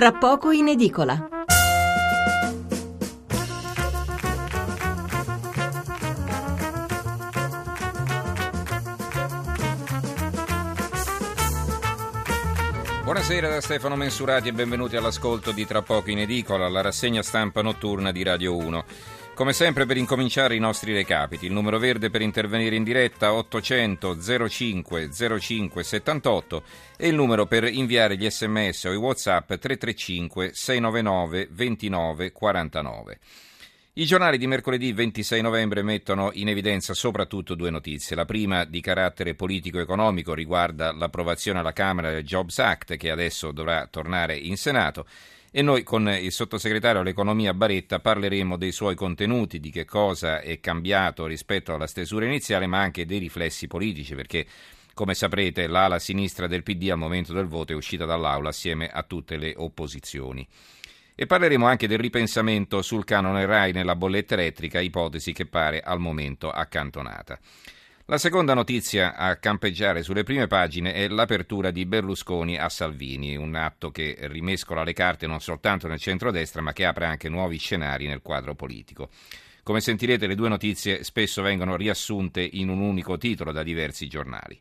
tra poco in edicola. Buonasera da Stefano Mensurati e benvenuti all'ascolto di Tra poco in edicola, la rassegna stampa notturna di Radio 1. Come sempre per incominciare i nostri recapiti, il numero verde per intervenire in diretta 800 05 05 78 e il numero per inviare gli sms o i whatsapp 335 699 29 49. I giornali di mercoledì 26 novembre mettono in evidenza soprattutto due notizie. La prima di carattere politico-economico riguarda l'approvazione alla Camera del Jobs Act che adesso dovrà tornare in Senato e noi con il sottosegretario all'economia Baretta parleremo dei suoi contenuti, di che cosa è cambiato rispetto alla stesura iniziale, ma anche dei riflessi politici, perché come saprete l'ala sinistra del PD al momento del voto è uscita dall'Aula assieme a tutte le opposizioni. E parleremo anche del ripensamento sul canone RAI nella bolletta elettrica, ipotesi che pare al momento accantonata. La seconda notizia a campeggiare sulle prime pagine è l'apertura di Berlusconi a Salvini, un atto che rimescola le carte non soltanto nel centrodestra ma che apre anche nuovi scenari nel quadro politico. Come sentirete le due notizie spesso vengono riassunte in un unico titolo da diversi giornali.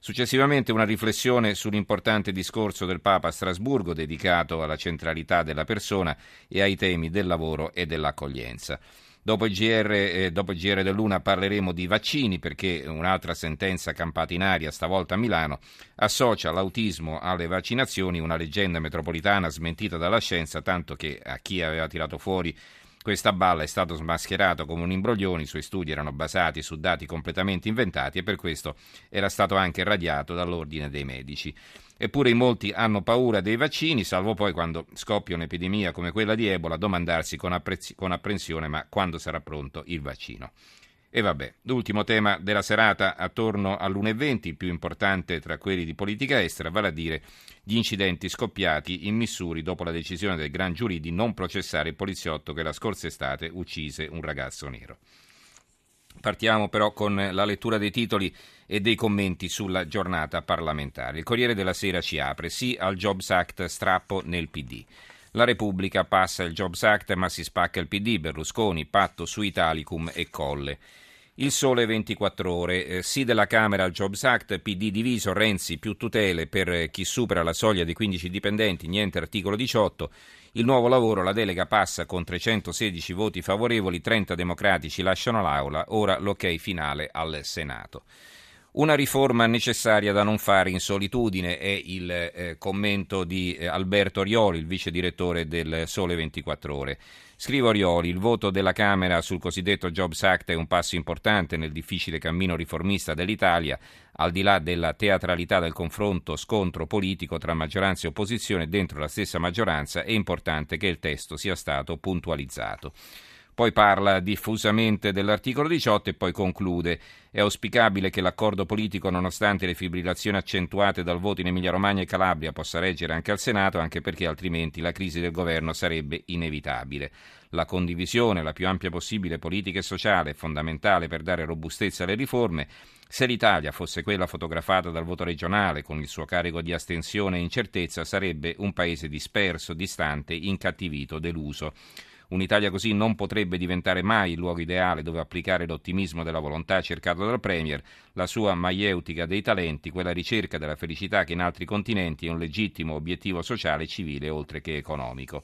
Successivamente una riflessione sull'importante discorso del Papa a Strasburgo dedicato alla centralità della persona e ai temi del lavoro e dell'accoglienza. Dopo il, GR, eh, dopo il GR dell'Una parleremo di vaccini perché un'altra sentenza campata in aria, stavolta a Milano, associa l'autismo alle vaccinazioni, una leggenda metropolitana smentita dalla scienza, tanto che a chi aveva tirato fuori questa balla è stato smascherato come un imbroglione, i suoi studi erano basati su dati completamente inventati e per questo era stato anche radiato dall'ordine dei medici. Eppure in molti hanno paura dei vaccini, salvo poi quando scoppia un'epidemia come quella di Ebola domandarsi con, apprezz- con apprensione ma quando sarà pronto il vaccino. E vabbè, l'ultimo tema della serata attorno all'1.20, il più importante tra quelli di politica estera, vale a dire gli incidenti scoppiati in Missouri dopo la decisione del Gran Giurì di non processare il poliziotto che la scorsa estate uccise un ragazzo nero. Partiamo però con la lettura dei titoli e dei commenti sulla giornata parlamentare. Il Corriere della Sera ci apre, sì al Jobs Act, strappo nel PD. La Repubblica passa il Jobs Act ma si spacca il PD, Berlusconi, patto su Italicum e Colle. Il sole 24 ore, eh, sì della Camera al Jobs Act, PD diviso, Renzi più tutele per chi supera la soglia dei 15 dipendenti, niente articolo 18. Il nuovo lavoro, la delega passa con 316 voti favorevoli, 30 democratici lasciano l'Aula, ora l'ok finale al Senato. Una riforma necessaria da non fare in solitudine è il eh, commento di eh, Alberto Rioli, il vice direttore del Sole 24 Ore. Scrive Orioli, il voto della Camera sul cosiddetto Jobs Act è un passo importante nel difficile cammino riformista dell'Italia, al di là della teatralità del confronto scontro politico tra maggioranza e opposizione dentro la stessa maggioranza, è importante che il testo sia stato puntualizzato. Poi parla diffusamente dell'articolo 18 e poi conclude. È auspicabile che l'accordo politico, nonostante le fibrillazioni accentuate dal voto in Emilia-Romagna e Calabria, possa reggere anche al Senato, anche perché altrimenti la crisi del governo sarebbe inevitabile. La condivisione, la più ampia possibile politica e sociale, è fondamentale per dare robustezza alle riforme. Se l'Italia fosse quella fotografata dal voto regionale, con il suo carico di astensione e incertezza, sarebbe un paese disperso, distante, incattivito, deluso. Un'Italia così non potrebbe diventare mai il luogo ideale dove applicare l'ottimismo della volontà cercato dal Premier, la sua maieutica dei talenti, quella ricerca della felicità che in altri continenti è un legittimo obiettivo sociale e civile oltre che economico.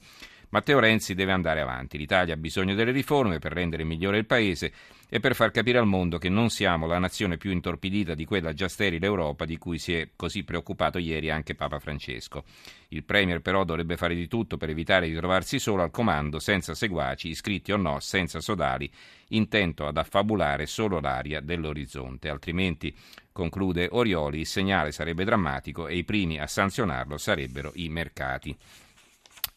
Matteo Renzi deve andare avanti. L'Italia ha bisogno delle riforme per rendere migliore il Paese e per far capire al mondo che non siamo la nazione più intorpidita di quella già sterile Europa di cui si è così preoccupato ieri anche Papa Francesco. Il Premier però dovrebbe fare di tutto per evitare di trovarsi solo al comando, senza seguaci, iscritti o no, senza sodali, intento ad affabulare solo l'aria dell'orizzonte. Altrimenti, conclude Orioli, il segnale sarebbe drammatico e i primi a sanzionarlo sarebbero i mercati.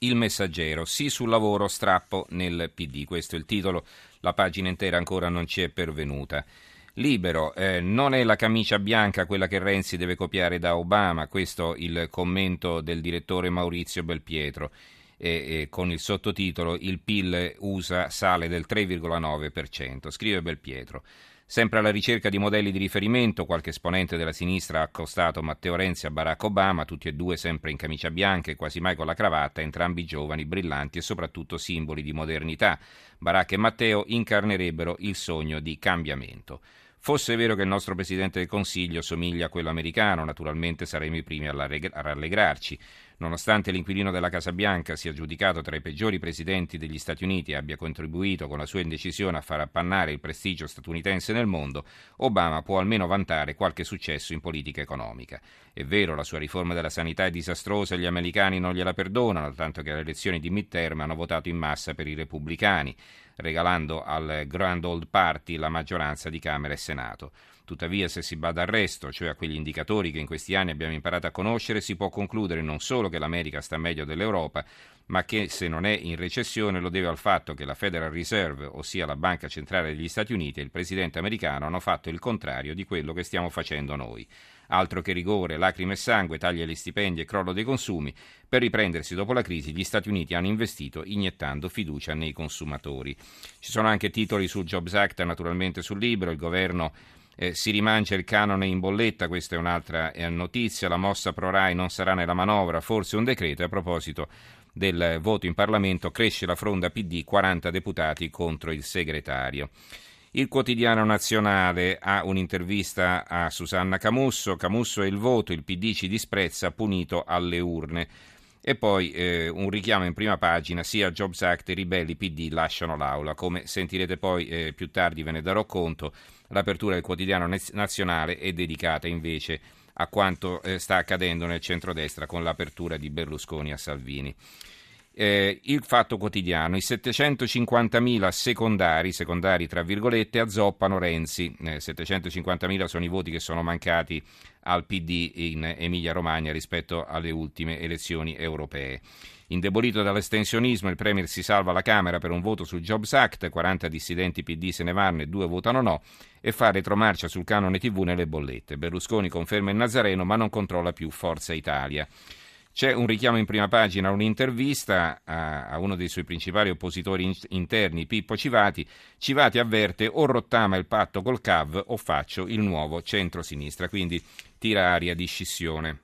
Il messaggero, sì sul lavoro, strappo nel PD. Questo è il titolo, la pagina intera ancora non ci è pervenuta. Libero, eh, non è la camicia bianca quella che Renzi deve copiare da Obama, questo il commento del direttore Maurizio Belpietro, e, e con il sottotitolo Il PIL USA sale del 3,9%. Scrive Belpietro. Sempre alla ricerca di modelli di riferimento, qualche esponente della sinistra ha accostato Matteo Renzi a Barack Obama, tutti e due sempre in camicia bianca e quasi mai con la cravatta, entrambi giovani, brillanti e soprattutto simboli di modernità. Barack e Matteo incarnerebbero il sogno di cambiamento. Fosse vero che il nostro Presidente del Consiglio somiglia a quello americano, naturalmente saremmo i primi a rallegrarci. Nonostante l'inquilino della Casa Bianca sia giudicato tra i peggiori presidenti degli Stati Uniti e abbia contribuito con la sua indecisione a far appannare il prestigio statunitense nel mondo, Obama può almeno vantare qualche successo in politica economica. È vero, la sua riforma della sanità è disastrosa e gli americani non gliela perdonano, tanto che alle elezioni di midterm hanno votato in massa per i repubblicani regalando al Grand Old Party la maggioranza di Camera e Senato. Tuttavia, se si bada al resto, cioè a quegli indicatori che in questi anni abbiamo imparato a conoscere, si può concludere non solo che l'America sta meglio dell'Europa, ma che se non è in recessione lo deve al fatto che la Federal Reserve, ossia la Banca Centrale degli Stati Uniti e il Presidente americano hanno fatto il contrario di quello che stiamo facendo noi. Altro che rigore, lacrime e sangue, taglia agli stipendi e crollo dei consumi. Per riprendersi dopo la crisi, gli Stati Uniti hanno investito iniettando fiducia nei consumatori. Ci sono anche titoli sul Jobs Act, naturalmente sul libro. Il governo eh, si rimancia il canone in bolletta, questa è un'altra eh, notizia. La mossa pro Rai non sarà nella manovra, forse un decreto. a proposito del voto in Parlamento, cresce la fronda PD, 40 deputati contro il segretario. Il quotidiano nazionale ha un'intervista a Susanna Camusso. Camusso è il voto, il PD ci disprezza, punito alle urne. E poi eh, un richiamo in prima pagina, sia Jobs Act, i ribelli PD lasciano l'aula. Come sentirete poi eh, più tardi ve ne darò conto, l'apertura del quotidiano nazionale è dedicata invece a quanto eh, sta accadendo nel centrodestra con l'apertura di Berlusconi a Salvini eh, il Fatto Quotidiano, i 750.000 secondari, secondari tra virgolette, azzoppano Renzi, eh, 750.000 sono i voti che sono mancati al PD in Emilia-Romagna rispetto alle ultime elezioni europee. Indebolito dall'estensionismo, il Premier si salva la Camera per un voto sul Jobs Act, 40 dissidenti PD se ne vanno e due votano no, e fa retromarcia sul canone TV nelle bollette. Berlusconi conferma il Nazareno ma non controlla più Forza Italia. C'è un richiamo in prima pagina, un'intervista a, a uno dei suoi principali oppositori in, interni, Pippo Civati. Civati avverte o rottama il patto col CAV o faccio il nuovo centro-sinistra, quindi tira aria di scissione.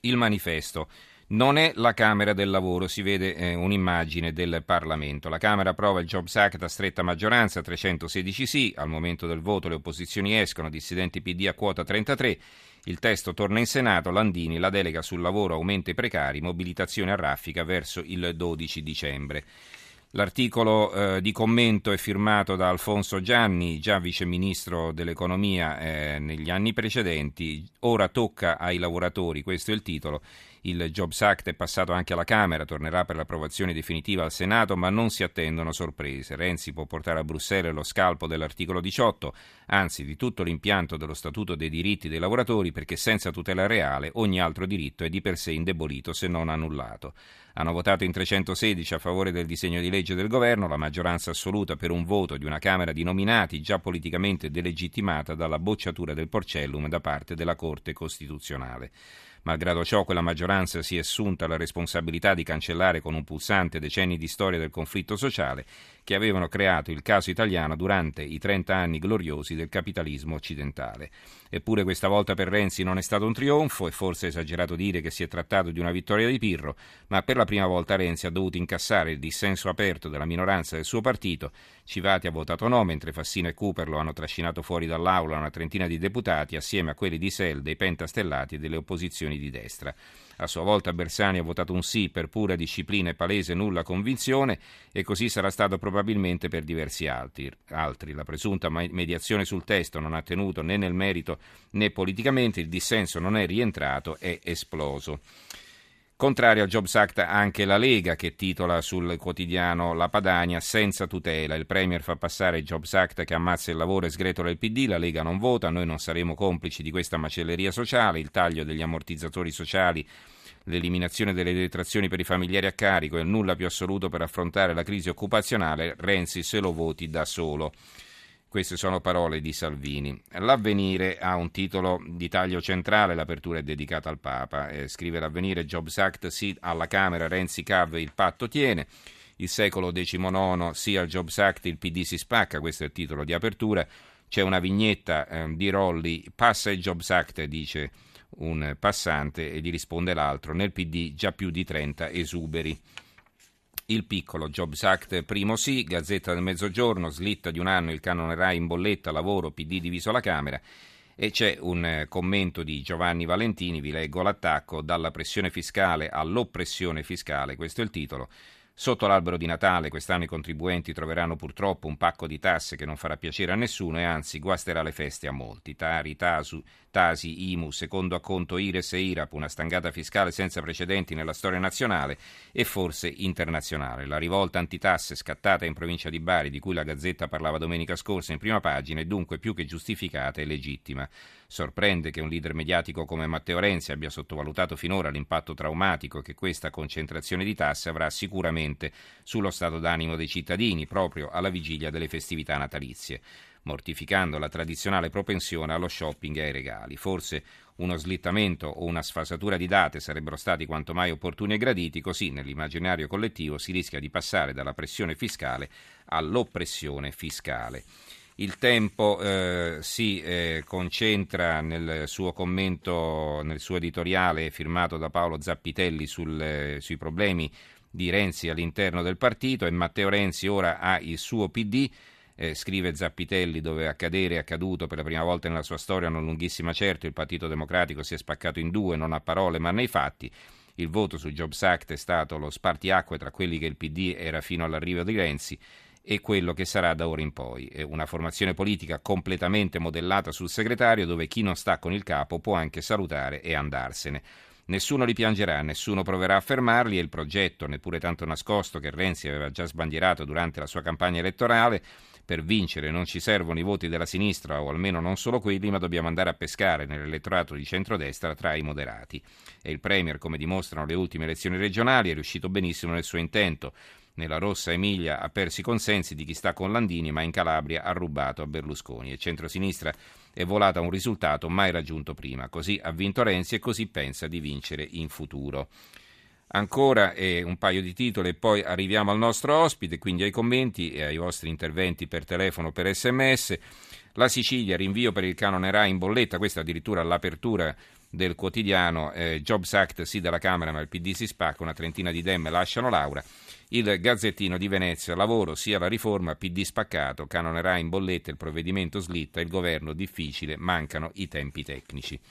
Il manifesto. Non è la Camera del Lavoro, si vede eh, un'immagine del Parlamento. La Camera approva il Jobs Act a stretta maggioranza, 316 sì, al momento del voto le opposizioni escono, dissidenti PD a quota 33. Il testo torna in Senato, Landini, la delega sul lavoro aumenta i precari, mobilitazione a raffica verso il 12 dicembre. L'articolo eh, di commento è firmato da Alfonso Gianni, già vice ministro dell'economia eh, negli anni precedenti. Ora tocca ai lavoratori, questo è il titolo. Il Jobs Act è passato anche alla Camera, tornerà per l'approvazione definitiva al Senato, ma non si attendono sorprese. Renzi può portare a Bruxelles lo scalpo dell'articolo 18, anzi di tutto l'impianto dello Statuto dei diritti dei lavoratori, perché senza tutela reale ogni altro diritto è di per sé indebolito se non annullato. Hanno votato in 316 a favore del disegno di legge del governo, la maggioranza assoluta per un voto di una Camera di nominati già politicamente delegittimata dalla bocciatura del Porcellum da parte della Corte Costituzionale. Malgrado ciò, quella maggioranza si è assunta la responsabilità di cancellare con un pulsante decenni di storia del conflitto sociale che avevano creato il caso italiano durante i 30 anni gloriosi del capitalismo occidentale. Eppure questa volta per Renzi non è stato un trionfo, e forse è esagerato dire che si è trattato di una vittoria di Pirro, ma per la prima volta Renzi ha dovuto incassare il dissenso aperto della minoranza del suo partito. Civati ha votato no, mentre Fassino e Cooper lo hanno trascinato fuori dall'aula una trentina di deputati assieme a quelli di SEL, dei pentastellati e delle opposizioni di destra. A sua volta Bersani ha votato un sì per pura disciplina e palese nulla convinzione e così sarà stato probabilmente per diversi altri. La presunta mediazione sul testo non ha tenuto né nel merito né politicamente, il dissenso non è rientrato, è esploso. Contrario al Jobs Act anche la Lega che titola sul quotidiano La Padania senza tutela. Il Premier fa passare il Jobs Act che ammazza il lavoro e sgretola il PD, la Lega non vota, noi non saremo complici di questa macelleria sociale, il taglio degli ammortizzatori sociali l'eliminazione delle detrazioni per i familiari a carico e nulla più assoluto per affrontare la crisi occupazionale, Renzi se lo voti da solo. Queste sono parole di Salvini. L'avvenire ha un titolo di taglio centrale, l'apertura è dedicata al Papa. Eh, scrive l'avvenire Jobs Act sì alla Camera, Renzi Cav il patto tiene. Il secolo XIX sì al Jobs Act, il PD si spacca, questo è il titolo di apertura. c'è una vignetta eh, di Rolli, passa il Jobs Act, dice un passante e gli risponde l'altro, nel PD già più di 30 esuberi. Il piccolo Jobs Act, primo sì, Gazzetta del Mezzogiorno, slitta di un anno il canone RAI in bolletta, lavoro, PD diviso alla Camera. E c'è un eh, commento di Giovanni Valentini, vi leggo l'attacco, dalla pressione fiscale all'oppressione fiscale, questo è il titolo. Sotto l'albero di Natale quest'anno i contribuenti troveranno purtroppo un pacco di tasse che non farà piacere a nessuno e anzi guasterà le feste a molti. Tari, Tasu, Tasi, Imu, secondo acconto Ires e Irap, una stangata fiscale senza precedenti nella storia nazionale e forse internazionale. La rivolta antitasse scattata in provincia di Bari, di cui la Gazzetta parlava domenica scorsa in prima pagina, è dunque più che giustificata e legittima. Sorprende che un leader mediatico come Matteo Renzi abbia sottovalutato finora l'impatto traumatico che questa concentrazione di tasse avrà sicuramente sullo stato d'animo dei cittadini, proprio alla vigilia delle festività natalizie, mortificando la tradizionale propensione allo shopping e ai regali. Forse uno slittamento o una sfasatura di date sarebbero stati quanto mai opportuni e graditi, così nell'immaginario collettivo si rischia di passare dalla pressione fiscale all'oppressione fiscale. Il tempo eh, si eh, concentra nel suo commento, nel suo editoriale firmato da Paolo Zappitelli sul, eh, sui problemi di Renzi all'interno del partito e Matteo Renzi ora ha il suo PD. Eh, scrive Zappitelli, dove accadere è accaduto per la prima volta nella sua storia, non lunghissima certo, il Partito Democratico si è spaccato in due, non a parole ma nei fatti. Il voto sul Jobs Act è stato lo spartiacque tra quelli che il PD era fino all'arrivo di Renzi e quello che sarà da ora in poi. È una formazione politica completamente modellata sul segretario dove chi non sta con il capo può anche salutare e andarsene. Nessuno li piangerà, nessuno proverà a fermarli e il progetto, neppure tanto nascosto che Renzi aveva già sbandierato durante la sua campagna elettorale, per vincere non ci servono i voti della sinistra o almeno non solo quelli, ma dobbiamo andare a pescare nell'elettorato di centrodestra tra i moderati. E il Premier, come dimostrano le ultime elezioni regionali, è riuscito benissimo nel suo intento nella Rossa Emilia ha perso i consensi di chi sta con Landini, ma in Calabria ha rubato a Berlusconi e centrosinistra è volata a un risultato mai raggiunto prima. Così ha vinto Renzi e così pensa di vincere in futuro. Ancora eh, un paio di titoli e poi arriviamo al nostro ospite, quindi ai commenti e ai vostri interventi per telefono per sms. La Sicilia, rinvio per il canone RAI in bolletta, questa addirittura l'apertura del quotidiano eh, Jobs Act sì dalla Camera ma il PD si spacca, una trentina di dem lasciano Laura. Il Gazzettino di Venezia, lavoro sia la riforma, PD spaccato, canonerà in bolletta il provvedimento slitta, il governo difficile, mancano i tempi tecnici.